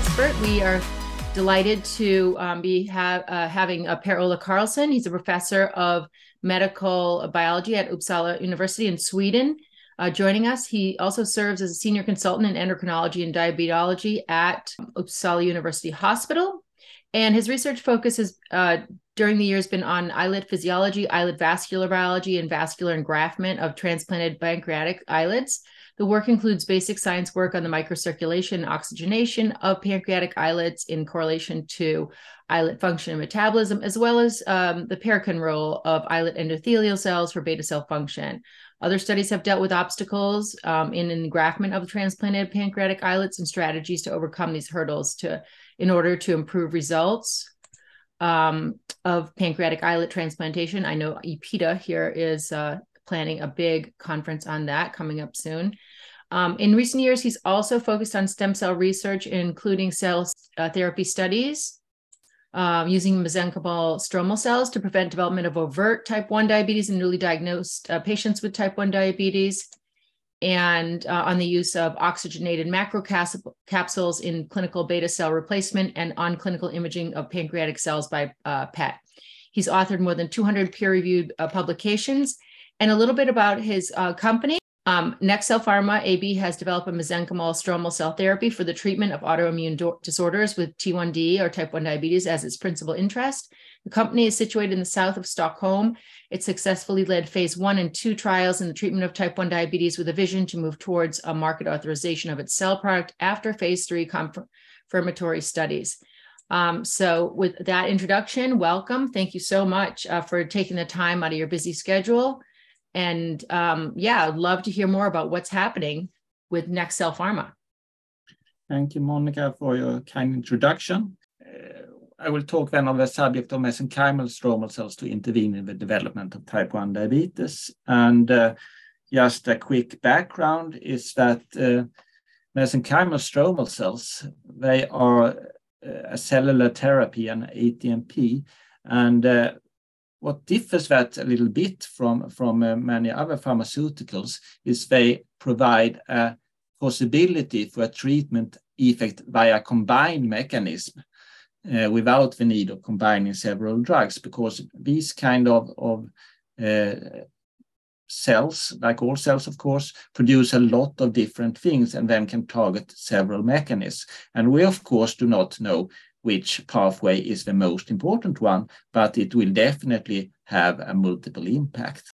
expert. We are delighted to um, be ha- uh, having uh, Per Ola Carlsson. He's a professor of medical biology at Uppsala University in Sweden. Uh, joining us, he also serves as a senior consultant in endocrinology and diabetology at Uppsala University Hospital. And his research focus has uh, during the years been on islet physiology, islet vascular biology, and vascular engraftment of transplanted pancreatic islets. The work includes basic science work on the microcirculation and oxygenation of pancreatic islets in correlation to islet function and metabolism, as well as um, the paracrine role of islet endothelial cells for beta cell function. Other studies have dealt with obstacles um, in engraftment of transplanted pancreatic islets and strategies to overcome these hurdles to in order to improve results um, of pancreatic islet transplantation. I know IPITA here is uh, planning a big conference on that coming up soon. Um, in recent years, he's also focused on stem cell research, including cell uh, therapy studies uh, using mesenchymal stromal cells to prevent development of overt type 1 diabetes in newly diagnosed uh, patients with type 1 diabetes, and uh, on the use of oxygenated macrocapsules in clinical beta cell replacement and on clinical imaging of pancreatic cells by uh, PET. He's authored more than 200 peer reviewed uh, publications and a little bit about his uh, company. Um, NextCell Pharma AB has developed a mesenchymal stromal cell therapy for the treatment of autoimmune do- disorders with T1D or type 1 diabetes as its principal interest. The company is situated in the south of Stockholm. It successfully led phase one and two trials in the treatment of type 1 diabetes with a vision to move towards a market authorization of its cell product after phase three confirmatory studies. Um, so, with that introduction, welcome. Thank you so much uh, for taking the time out of your busy schedule and um, yeah, I'd love to hear more about what's happening with NextCell Pharma. Thank you, Monica, for your kind introduction. Uh, I will talk then on the subject of mesenchymal stromal cells to intervene in the development of type 1 diabetes. And uh, just a quick background is that uh, mesenchymal stromal cells, they are uh, a cellular therapy, an ATMP, and uh, what differs that a little bit from, from uh, many other pharmaceuticals is they provide a possibility for a treatment effect via combined mechanism uh, without the need of combining several drugs because these kind of, of uh, cells, like all cells, of course, produce a lot of different things and then can target several mechanisms. And we, of course, do not know which pathway is the most important one, but it will definitely have a multiple impact.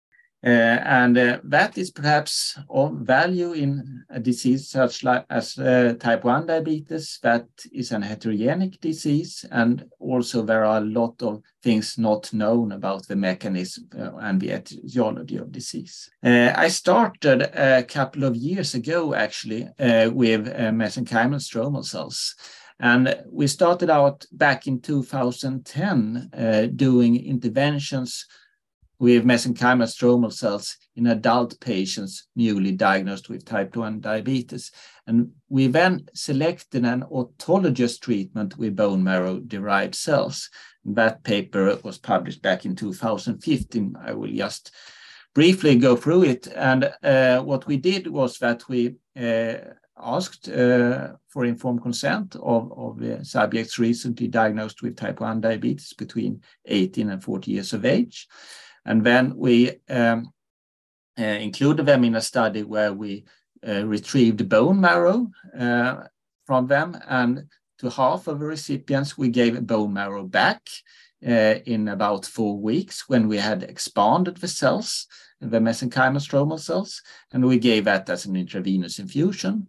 Uh, and uh, that is perhaps of value in a disease such like as uh, type 1 diabetes. That is an heterogenic disease and also there are a lot of things not known about the mechanism uh, and the etiology of disease. Uh, i started a couple of years ago actually uh, with mesenchymal stromal cells and we started out back in 2010 uh, doing interventions with mesenchymal stromal cells in adult patients newly diagnosed with type 1 diabetes. And we then selected an autologous treatment with bone marrow derived cells. And that paper was published back in 2015. I will just briefly go through it. And uh, what we did was that we uh, asked uh, for informed consent of, of subjects recently diagnosed with type 1 diabetes between 18 and 40 years of age. And then we um, uh, included them in a study where we uh, retrieved bone marrow from them. And to half of the recipients, we gave bone marrow back uh, in about four weeks when we had expanded the cells the mesenchymal stromal cells, and we gave that as an intravenous infusion.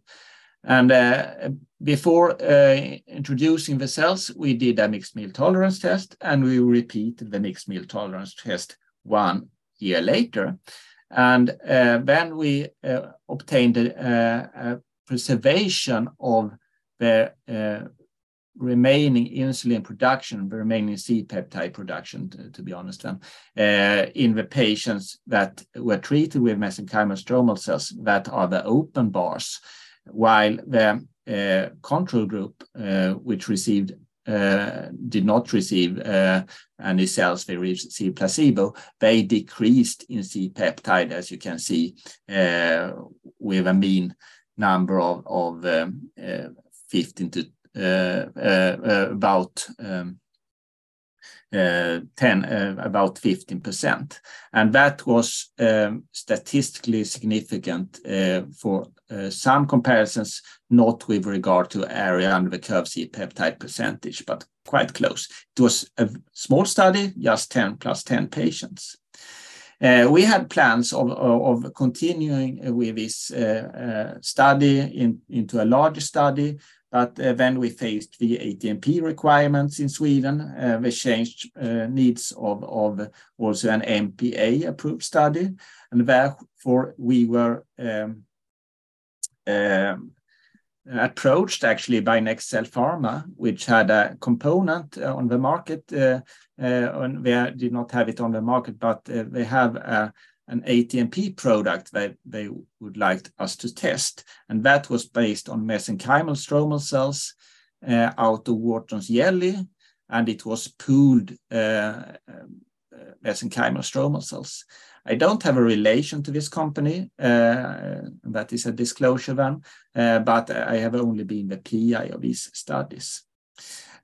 And uh, before uh, introducing the cells, we did a mixed meal tolerance test, and we repeated the mixed meal tolerance test one year later. And uh, then we uh, obtained a, a, preservation of the uh, remaining insulin production, the remaining C-peptide production, to, to, be honest, then, uh, in the patients that were treated with mesenchymal stromal cells that are the open bars, while the uh, control group, uh, which received uh, did not receive uh, any cells, they received placebo, they decreased in C-peptide, as you can see, uh, with a mean number of, of um, 15 to about um, uh, 10, uh, about 15%. And that was um, statistically significant uh, for some comparisons, not with regard to area under the curve C-peptide percentage, but quite close. It was a small study, just 10 plus 10 patients. Uh, we had plans of, of, continuing with this uh, uh, study in, into a larger study, but uh, when we faced the ATMP requirements in Sweden, uh, the changed uh, needs of, of also an MPA approved study. And therefore, we were um, um, approached actually by NextCell Pharma, which had a component on the market. Uh, uh, they did not have it on the market, but uh, they have a an ATMP product that they would like us to test. And that was based on mesenchymal stromal cells uh, out of Wharton's jelly, and it was pooled uh, uh, mesenchymal stromal cells. I don't have a relation to this company. Uh, that is a disclosure then, uh, but I have only been the PI of these studies.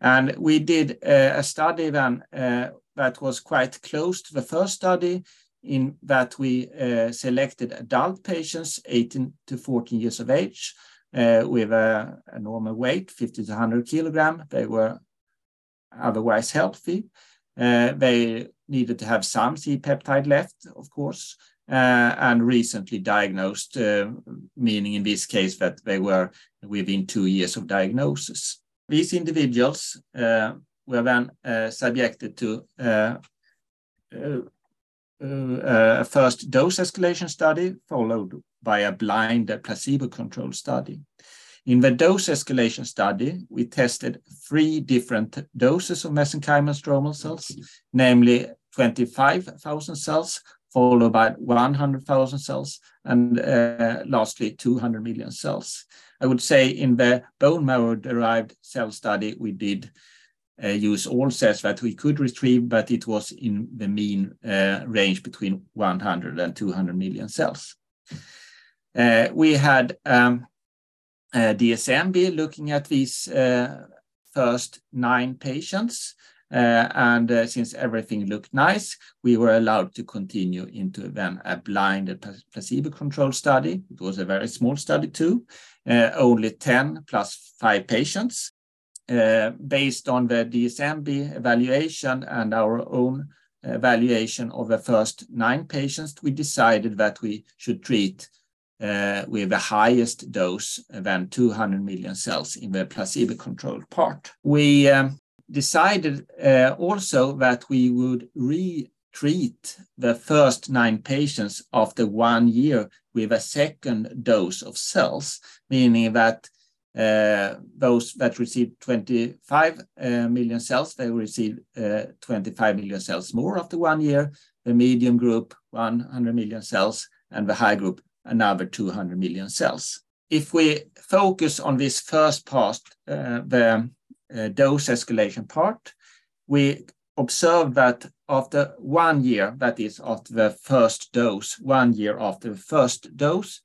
And we did uh, a study then that was quite close to the first study in that we uh, selected adult patients 18 to 14 years of age uh, with a, a, normal weight, 50 to 100 kilogram. They were otherwise healthy. Uh, they needed to have some C-peptide left, of course, uh, and recently diagnosed, uh, meaning in this case that they were within two years of diagnosis. These individuals uh, were then subjected to a first dose escalation study followed by a blind placebo-controlled study. In the dose escalation study, we tested three different doses of mesenchymal stromal cells, namely 25,000 cells, followed by 100,000 cells, and uh, lastly, 200 million cells. I would say in the bone marrow-derived cell study, we did uh, use all cells that we could retrieve, but it was in the mean uh, range between 100 and 200 million cells. Uh, we had um, DSMB looking at these first nine patients. Uh, and uh, since everything looked nice, we were allowed to continue into then a blinded placebo-controlled study. It was a very small study too, uh, only 10 plus five patients. Uh, based on the DSMB evaluation and our own evaluation of the first nine patients, we decided that we should treat uh, with the highest dose than 200 million cells in the placebo-controlled part. We um, decided uh, also that we would re treat the first nine patients after one year with a second dose of cells, meaning that those that received 25 uh, million cells, they received uh, 25 million cells more after one year. The medium group, 100 million cells, and the high group, another 200 million cells. If we focus on this first part, the dose escalation part, we observed that after one year, that is after the first dose, one year after the first dose,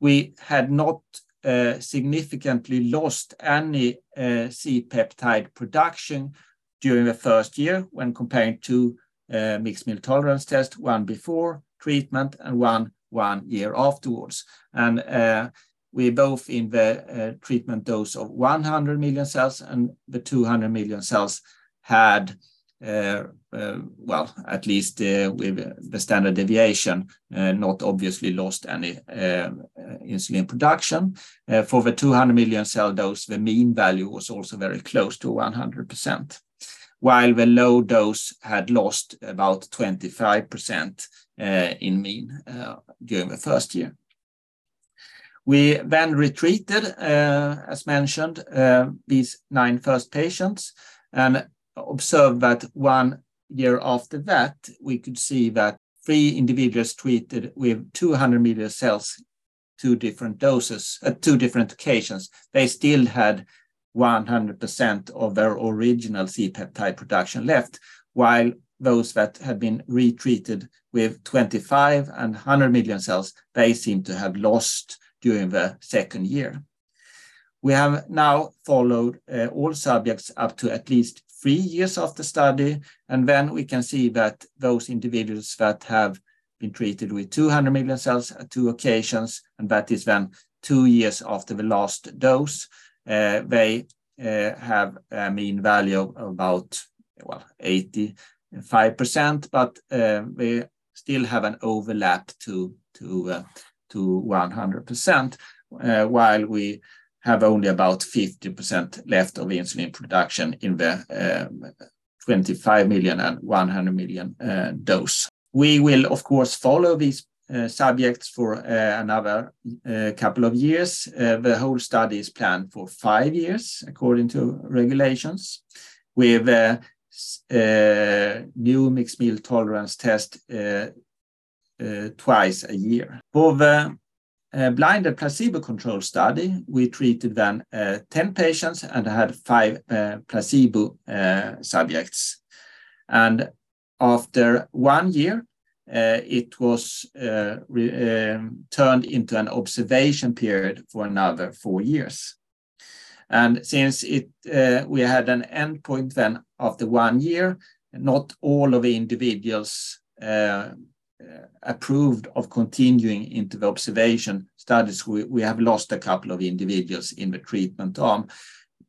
we had not uh, significantly lost any uh, C-peptide production during the first year when comparing to uh, mixed meal tolerance test, one before treatment and one one year afterwards. And we both in the treatment dose of 100 million cells and the 200 million cells had Uh, uh, well, at least uh, with the standard deviation, uh, not obviously lost any insulin production. For the 200 million cell dose, the mean value was also very close to 100%, while the low dose had lost about 25% in mean during the first year. We then retreated, as mentioned, these nine first patients, and observed that one year after that, we could see that three individuals treated with 200 million cells, two different doses, at uh, two different occasions, they still had 100% of their original C-peptide production left, while those that had been retreated with 25 and 100 million cells, they seem to have lost during the second year. We have now followed uh, all subjects up to at least three years after study, and then we can see that those individuals that have been treated with 200 million cells at two occasions, and that is then two years after the last dose, uh, they uh, have a mean value of about well 85%, but uh, they still have an overlap to to uh, to 100%, uh, while we have only about 50% left of insulin production in the um, 25 million and 100 million uh, dose. We will, of course, follow these uh, subjects for uh, another uh, couple of years. Uh, the whole study is planned for five years, according to regulations, with uh, new mixed meal tolerance test twice a year. For the uh, blinded placebo-controlled study, we treated then uh, 10 patients and had five uh, placebo subjects. And after one year, it was um, turned into an observation period for another four years. And since it, we had an endpoint then after one year, not all of the individuals uh, approved of continuing into the observation studies, we, we have lost a couple of individuals in the treatment arm,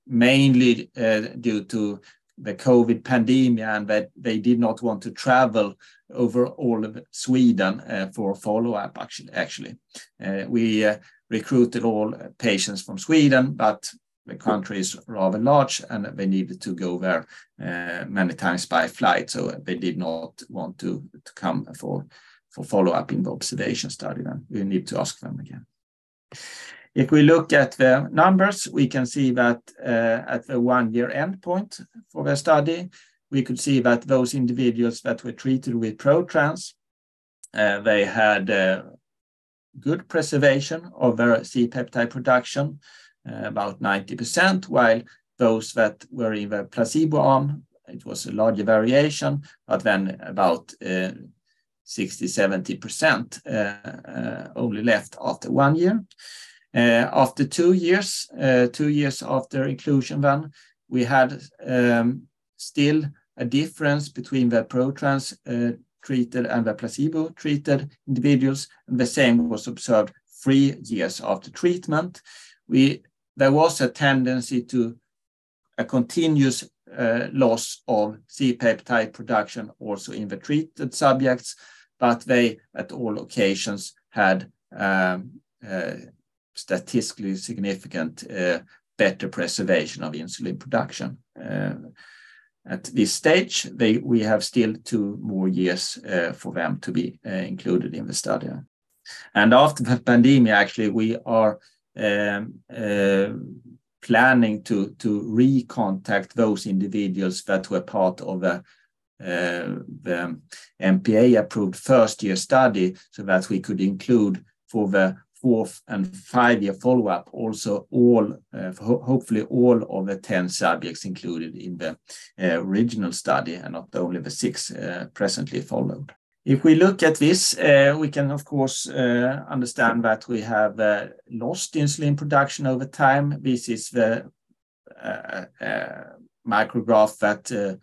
mainly uh, due to the COVID pandemic and that they did not want to travel over all of Sweden uh, for follow-up actually. actually. Uh, we uh, recruited all patients from Sweden, but the country is rather large and they needed to go there uh, many times by flight. So they did not want to, to come for, for follow-up in the observation study. Then we need to ask them again. If we look at the numbers, we can see that uh, at the one-year endpoint for the study, we could see that those individuals that were treated with ProTrans, uh, they had uh, good preservation of their C-peptide production, Uh, about 90%, while those that were in the placebo arm, it was a larger variation, but then about uh, 60-70% uh, uh, only left after one year. After two years, two years after inclusion then, we had um, still a difference between the ProTrans treated and the placebo treated individuals, and the same was observed three years after treatment. We there was a tendency to a continuous uh, loss of C-peptide production also in the treated subjects, but they, at all occasions, had um, uh, statistically significant uh, better preservation of insulin production. Uh, at this stage, they, we have still two more years uh, for them to be uh, included in the study. And after the pandemic, actually, we are um, uh, planning to to recontact those individuals that were part of the uh, the MPA approved first year study so that we could include for the fourth and five year follow up also all uh, hopefully all of the 10 subjects included in the uh, original study and not only the six uh, presently followed. If we look at this, uh, we can of course uh, understand that we have uh, lost insulin production over time. This is the micrograph that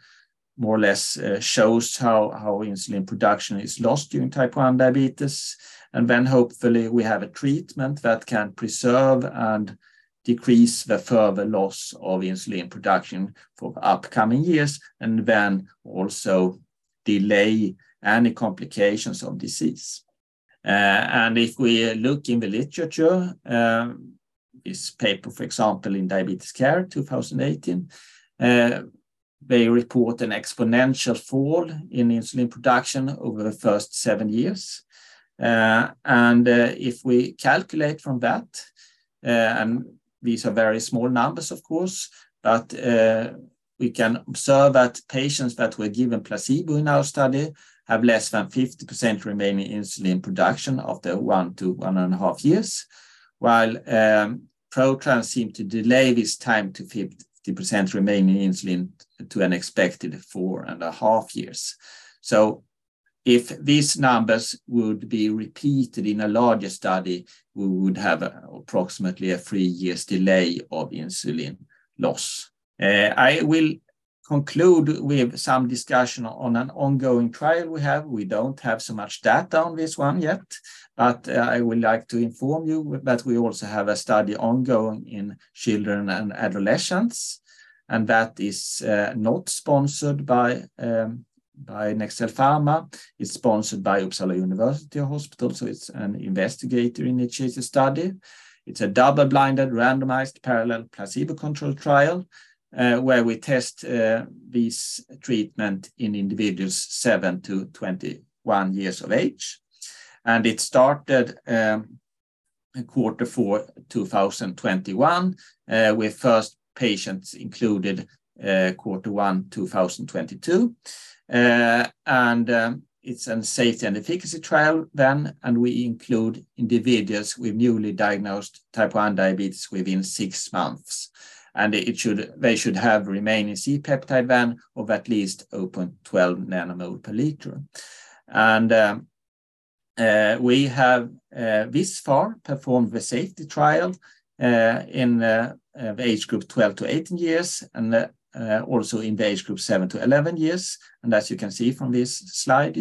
more or less shows how insulin production is lost during type 1 diabetes. And then hopefully we have a treatment that can preserve and decrease the further loss of insulin production for upcoming years, and then also delay any complications of disease. Uh, and if we look in the literature, um, this paper, for example, in Diabetes Care 2018, uh, they report an exponential fall in insulin production over the first seven years. Uh, and uh, if we calculate from that, uh, and these are very small numbers, of course, but uh, we can observe that patients that were given placebo in our study have less than 50% remaining insulin production after one to one and a half years, while um, ProTrans seem to delay this time to 50% remaining insulin to an expected four and a half years. So if these numbers would be repeated in a larger study, we would have approximately a three years delay of insulin loss. I will conclude with some discussion on an ongoing trial we have. We don't have so much data on this one yet, but uh, I would like to inform you that we also have a study ongoing in children and adolescents, and that is uh, not sponsored by um, by NextCell Pharma. It's sponsored by Uppsala University Hospital, so it's an investigator-initiated study. It's a double-blinded, randomized, parallel, placebo-controlled trial, Uh, where we test uh, this treatment in individuals 7 to 21 years of age. And it started um, in quarter four 2021, uh, with first patients included quarter one 2022. and um, It's a safety and efficacy trial then, and we include individuals with newly diagnosed type 1 diabetes within six months. And it should they should have remaining C-peptide then of at least 0.12 nanomole per liter. And um, uh we have uh, this far performed the safety trial uh, in uh, the age group 12 to 18 years, and also in the age group 7 to 11 years. And as you can see from this slide,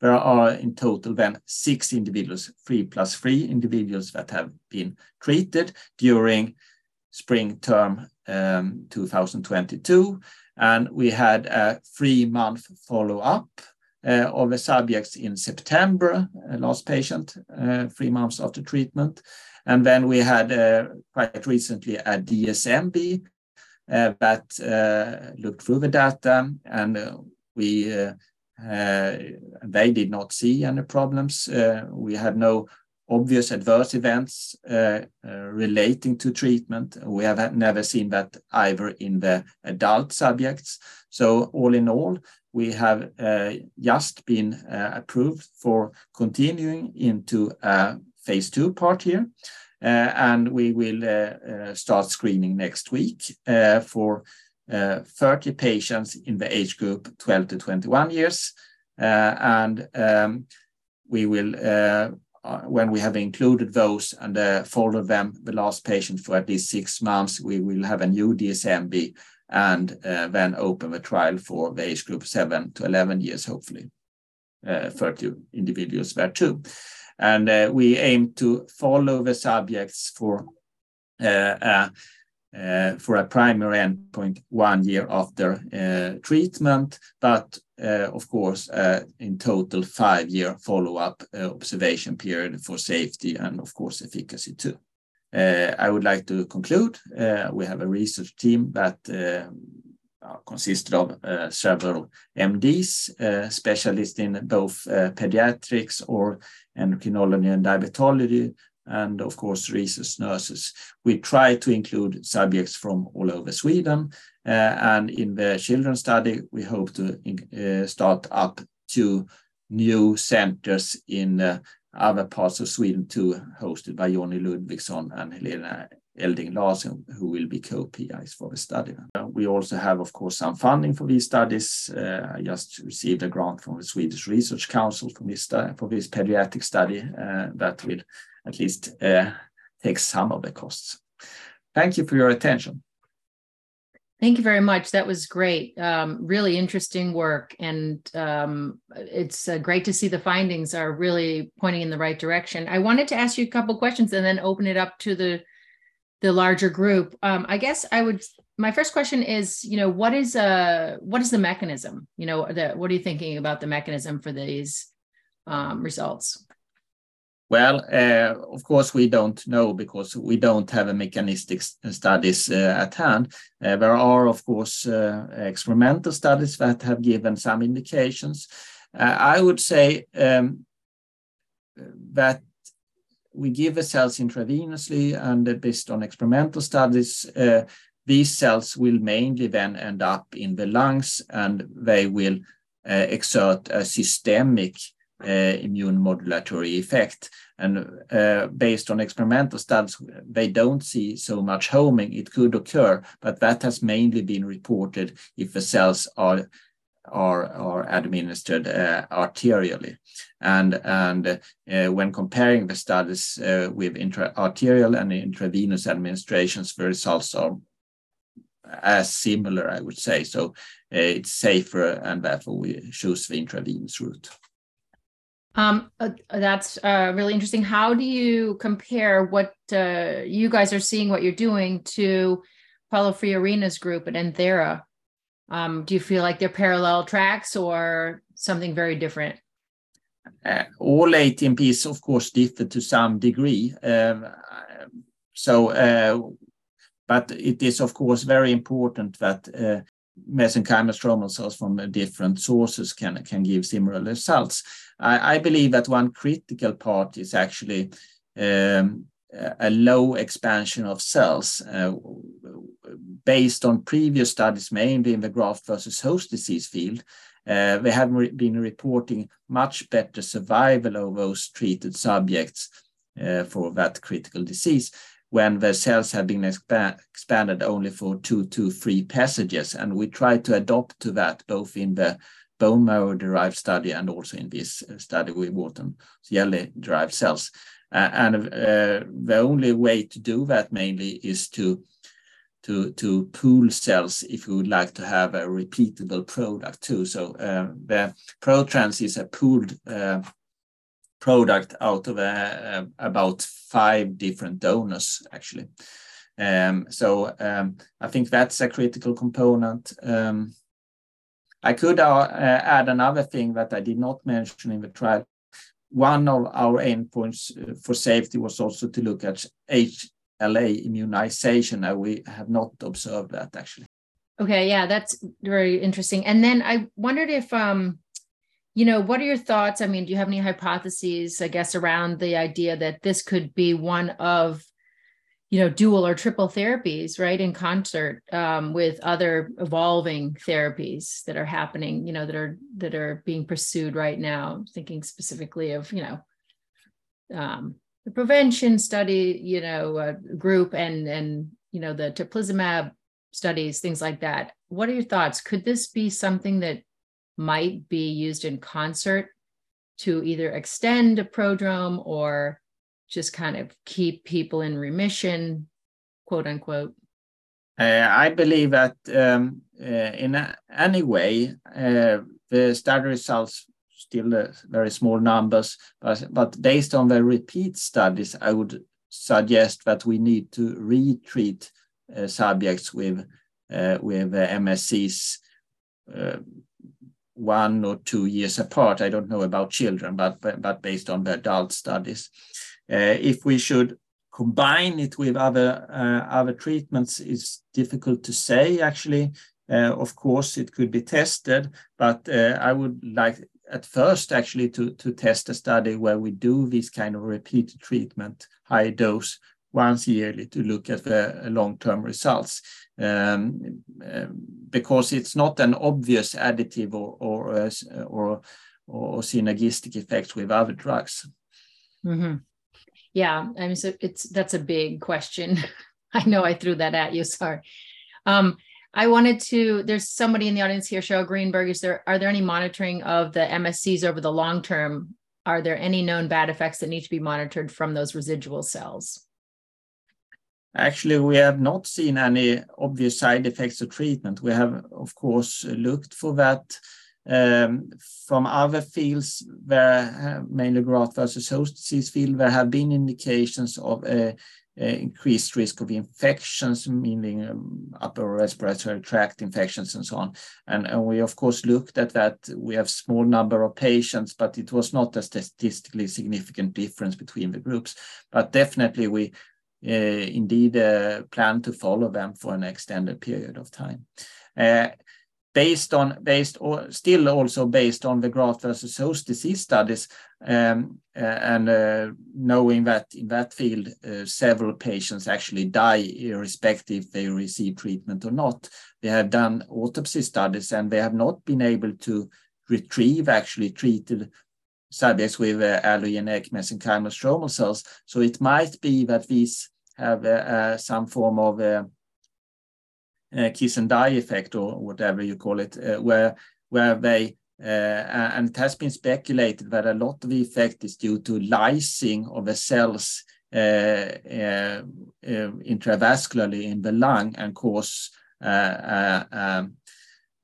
there are in total then six individuals, three plus three individuals that have been treated during spring term um, 2022. and We had a three-month follow-up uh, of the subjects in September, last patient, uh, three months after treatment. And then we had uh, quite recently a DSMB that looked through the data, and we they did not see any problems. We had no obvious adverse events uh, uh, relating to treatment. We have never seen that either in the adult subjects. So all in all, we have uh, just been approved for continuing into a phase two part here. And we will start screening next week for 30 patients in the age group 12 to 21 years. And um, we will, Uh, when we have included those and uh, followed them, the last patient for at least six months, we will have a new DSMB and uh, then open the trial for the age group 7 to 11 years, hopefully, 30 individuals there too. And we aim to follow the subjects for for a primary endpoint one year after treatment, but Uh, of course, uh, in total five-year follow-up uh, observation period for safety and of course efficacy too. I would like to conclude. We have a research team that consisted of several MDs, specialists in both pediatrics or endocrinology and diabetology, and of course, research nurses. We try to include subjects from all over Sweden. Uh, and in the children study, we hope to uh, start up two new centers in uh, other parts of Sweden too, hosted by Johnny Ludvigsson and Helena Elding Larsson, who will be co-PIs for the study. We also have, of course, some funding for these studies. I just received a grant from the Swedish Research Council for this pediatric study that will at least take some of the costs. Thank you for your attention. Thank you very much. That was great. Um, really interesting work, and um, it's uh, great to see the findings are really pointing in the right direction. I wanted to ask you a couple questions and then open it up to the the larger group. Um, I guess I would my first question is, you know, what is uh what is the mechanism? You know, what are you thinking about the mechanism for these results? Well, uh, of course, we don't know because we don't have a mechanistic uh, studies uh, at hand. There are, of course, experimental studies that have given some indications. I would say um, that we give the cells intravenously, and based on experimental studies, these cells will mainly then end up in the lungs, and they will exert a systemic immune modulatory effect. And based on experimental studies, they don't see so much homing. It could occur, but that has mainly been reported if the cells are are, are administered uh, arterially. And, and uh, when comparing the studies uh, with intra-arterial and intravenous administrations, the results are as similar, I would say. So it's safer, and therefore we choose the intravenous route. Um, uh, that's uh, really interesting. How do you compare what uh, you guys are seeing, what you're doing, to Paulo Freirena's group at Anthera? Um, do you feel like they're parallel tracks or something very different? Uh, all ATMPs, of course, differ to some degree. Um, so, uh, but it is, of course, very important that uh, mesenchymal stromal cells from different sources can, can give similar results. I, I believe that one critical part is actually um, a low expansion of cells uh, based on previous studies, mainly in the graft versus host disease field. Uh, they have re been reporting much better survival of those treated subjects uh, for that critical disease when the cells have been expa expanded only for two to three passages. And we try to adopt to that both in the bone marrow derived study and also in this uh, study with Wharton jelly derived cells. Uh, and uh, the only way to do that mainly is to to to pool cells if you would like to have a repeatable product too. So uh, the ProTrans is a pooled uh, product out of uh, about five different donors actually. Um, so um, I think that's a critical component. Um, I could uh, add another thing that I did not mention in the trial. One of our endpoints uh, for safety was also to look at HLA immunization. and we have not observed that actually. Okay, yeah, that's very interesting. And then I wondered if, um, you know, what are your thoughts? I mean, do you have any hypotheses, I guess, around the idea that this could be one of you know dual or triple therapies right in concert um, with other evolving therapies that are happening you know that are that are being pursued right now? Thinking specifically of you know um, the prevention study you know uh, group and and you know the teplizumab studies things like that. What are your thoughts? Could this be something that might be used in concert to either extend a prodrome or just kind of keep people in remission, quote unquote? Uh, I believe that um, uh, in a, any way, uh, the study results still uh, very small numbers, but, but based on the repeat studies, I would suggest that we need to retreat uh, subjects with uh, with MSCs one or two years apart. I don't know about children, but but based on the adult studies. Uh, if we should combine it with other uh, other treatments it's difficult to say actually. Uh, of course, it could be tested, but I would like at first actually to, to test a study where we do this kind of repeated treatment, high dose, once yearly to look at the long-term results. Um, um, because it's not an obvious additive or, or, or, or synergistic effects with other drugs. Mm -hmm. Yeah, I mean, so it's that's a big question. I know I threw that at you. Sorry. Um, I wanted to. There's somebody in the audience here, Cheryl Greenberg. Is there are there any monitoring of the MSCs over the long term? Are there any known bad effects that need to be monitored from those residual cells? Actually, we have not seen any obvious side effects of treatment. We have, of course, looked for that um, from other fields, where mainly graft versus host disease field, there have been indications of increased risk of infections, meaning um, upper respiratory tract infections and so on. And, and we, of course, looked at that. We have small number of patients, but it was not a statistically significant difference between the groups. But definitely, we indeed uh, plan to follow them for an extended period of time. Uh, based on based or still also based on the graft versus host disease studies um, uh, and uh, knowing that in that field uh, several patients actually die irrespective if they receive treatment or not they have done autopsy studies and they have not been able to retrieve actually treated subjects with uh, allogeneic mesenchymal stromal cells. So it might be that these have uh, uh, some form of uh, kiss and die effect or whatever you call it, uh, where where they uh, and it has been speculated that a lot of the effect is due to lysing of the cells uh, uh, intravascularly in the lung and cause um,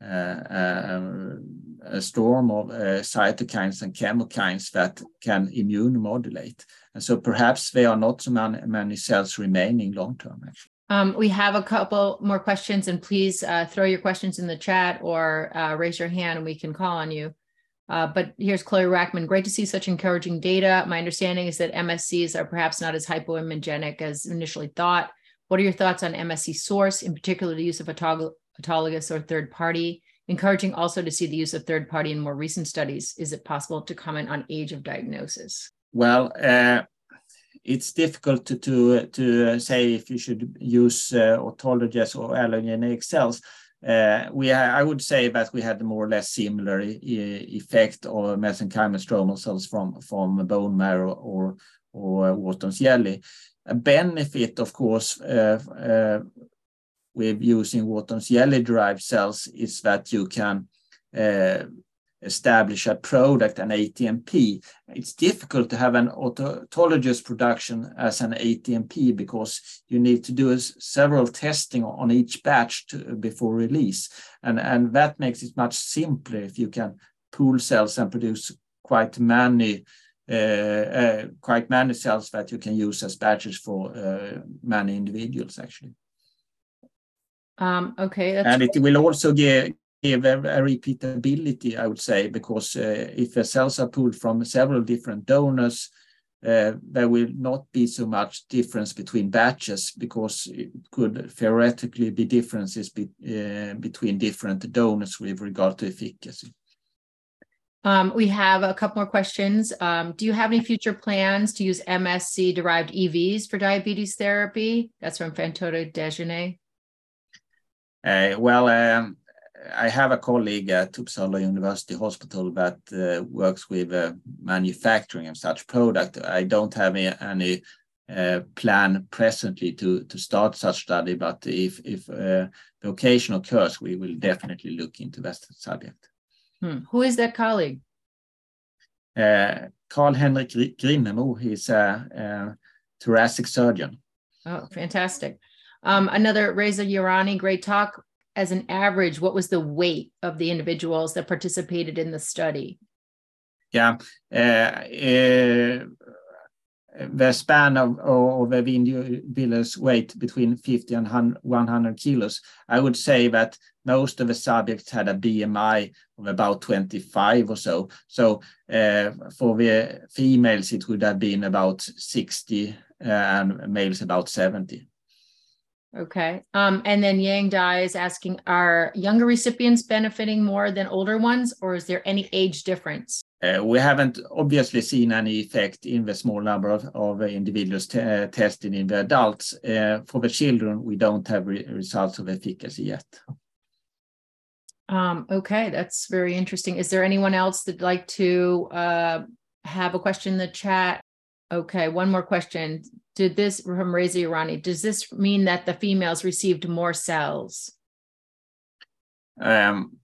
a storm of cytokines and chemokines that can immune modulate. And so perhaps there are not so many, cells remaining long term, actually. Um, we have a couple more questions, and please uh, throw your questions in the chat or uh, raise your hand and we can call on you. Uh, but here's Chloe Rackman. Great to see such encouraging data. My understanding is that MSCs are perhaps not as hypoimmunogenic as initially thought. What are your thoughts on MSC source, in particular the use of autog autologous or third party? Encouraging also to see the use of third party in more recent studies. Is it possible to comment on age of diagnosis? Well, uh, it's difficult to to to say if you should use uh, autologous or allogeneic cells. Uh, we I would say that we had more or less similar effect of mesenchymal stromal cells from from bone marrow or or Wharton's jelly. A benefit, of course, uh, uh, with using Wharton's jelly derived cells is that you can uh, establish a product, an ATMP. It's difficult to have an autologous production as an ATMP because you need to do several testing on each batch to, before release. And, and that makes it much simpler if you can pool cells and produce quite many uh, uh, quite many cells that you can use as batches for uh, many individuals actually. Um, okay, and it will also give, give a, a, repeatability, I would say, because uh, if the cells are pulled from several different donors, uh, there will not be so much difference between batches because it could theoretically be differences be, uh, between different donors with regard to efficacy. Um, we have a couple more questions. Um, do you have any future plans to use MSC derived EVs for diabetes therapy? That's from Fantota Dejeuner. Uh, well, um, I have a colleague at Uppsala University Hospital that uh, works with uh, manufacturing of such product. I don't have any, any uh, plan presently to to start such study, but if if uh, the occasion occurs, we will definitely look into that subject. Hmm. Who is that colleague? Uh, Carl Henrik Grinnemo. He's a, a thoracic surgeon. Oh, fantastic. Um, another Reza Yarani, great talk as an average, what was the weight of the individuals that participated in the study? Yeah, uh, uh, the span of, of the individual's weight between 50 and 100 kilos, I would say that most of the subjects had a BMI of about 25 or so. So uh, for the females, it would have been about 60 uh, and males about 70. Okay. Um, and then Yang Dai is asking, are younger recipients benefiting more than older ones, or is there any age difference? Uh, we haven't obviously seen any effect in the small number of, of individuals uh, tested in the adults. Uh, for the children, we don't have re results of efficacy yet. Um, okay, that's very interesting. Is there anyone else that'd like to uh, have a question in the chat? Okay, one more question did this from Reza Yarani, does this mean that the females received more cells? Um,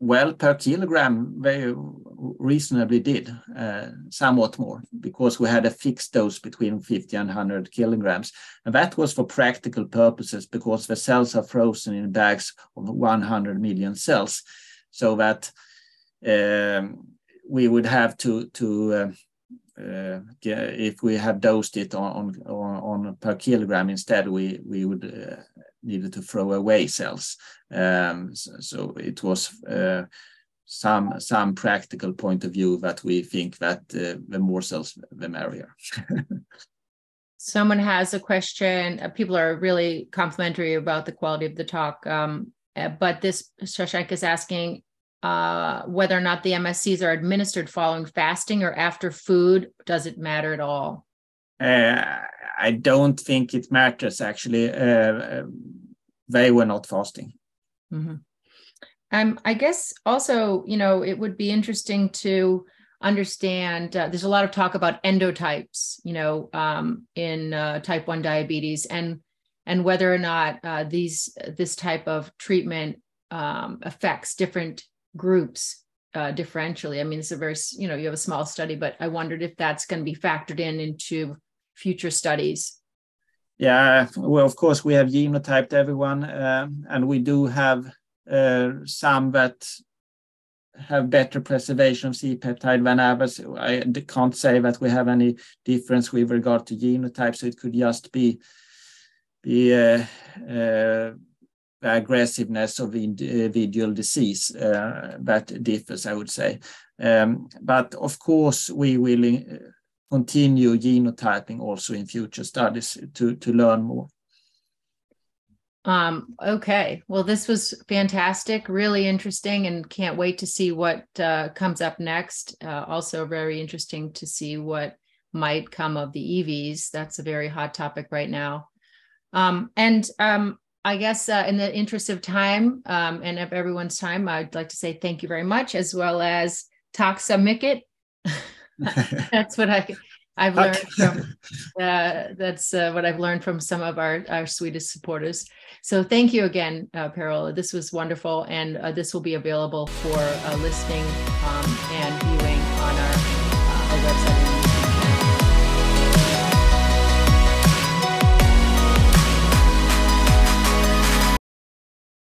well, per kilogram, they reasonably did uh, somewhat more because we had a fixed dose between 50 and 100 kilograms. And that was for practical purposes because the cells are frozen in bags of 100 million cells. So that um, we would have to, to uh, if we had dosed it on, on, on per kilogram instead, we we would uh, needed to throw away cells. Um, so, so, it was uh, some some practical point of view that we think that uh, the more cells, the merrier. Someone has a question. Uh, people are really complimentary about the quality of the talk. Um, uh, but this Shashank is asking uh, whether or not the MSCs are administered following fasting or after food, does it matter at all? Uh, I don't think it matters actually. Uh, they were not fasting. Mm-hmm. Um, I guess also, you know, it would be interesting to understand. Uh, there's a lot of talk about endotypes, you know, um, in uh, type one diabetes, and and whether or not uh, these this type of treatment um, affects different groups uh, differentially. I mean, it's a very, you know, you have a small study, but I wondered if that's going to be factored in into future studies. Yeah, well, of course, we have genotyped everyone, uh, and we do have uh, some that have better preservation of C-peptide than others. I can't say that we have any difference with regard to genotype, so it could just be the uh, uh, aggressiveness of individual disease uh, that differs, I would say. Um, but of course, we will continue genotyping also in future studies to, to learn more. Um, okay. Well, this was fantastic, really interesting, and can't wait to see what uh, comes up next. Uh, also, very interesting to see what might come of the EVs. That's a very hot topic right now. Um, and um, I guess uh, in the interest of time um, and of everyone's time, I'd like to say thank you very much, as well as Taxa Mikit. That's what I I've learned from. Uh, that's uh, what I've learned from some of our our Swedish supporters. So thank you again, uh, Per-Ola. This was wonderful, and uh, this will be available for uh, listening um, and viewing on our,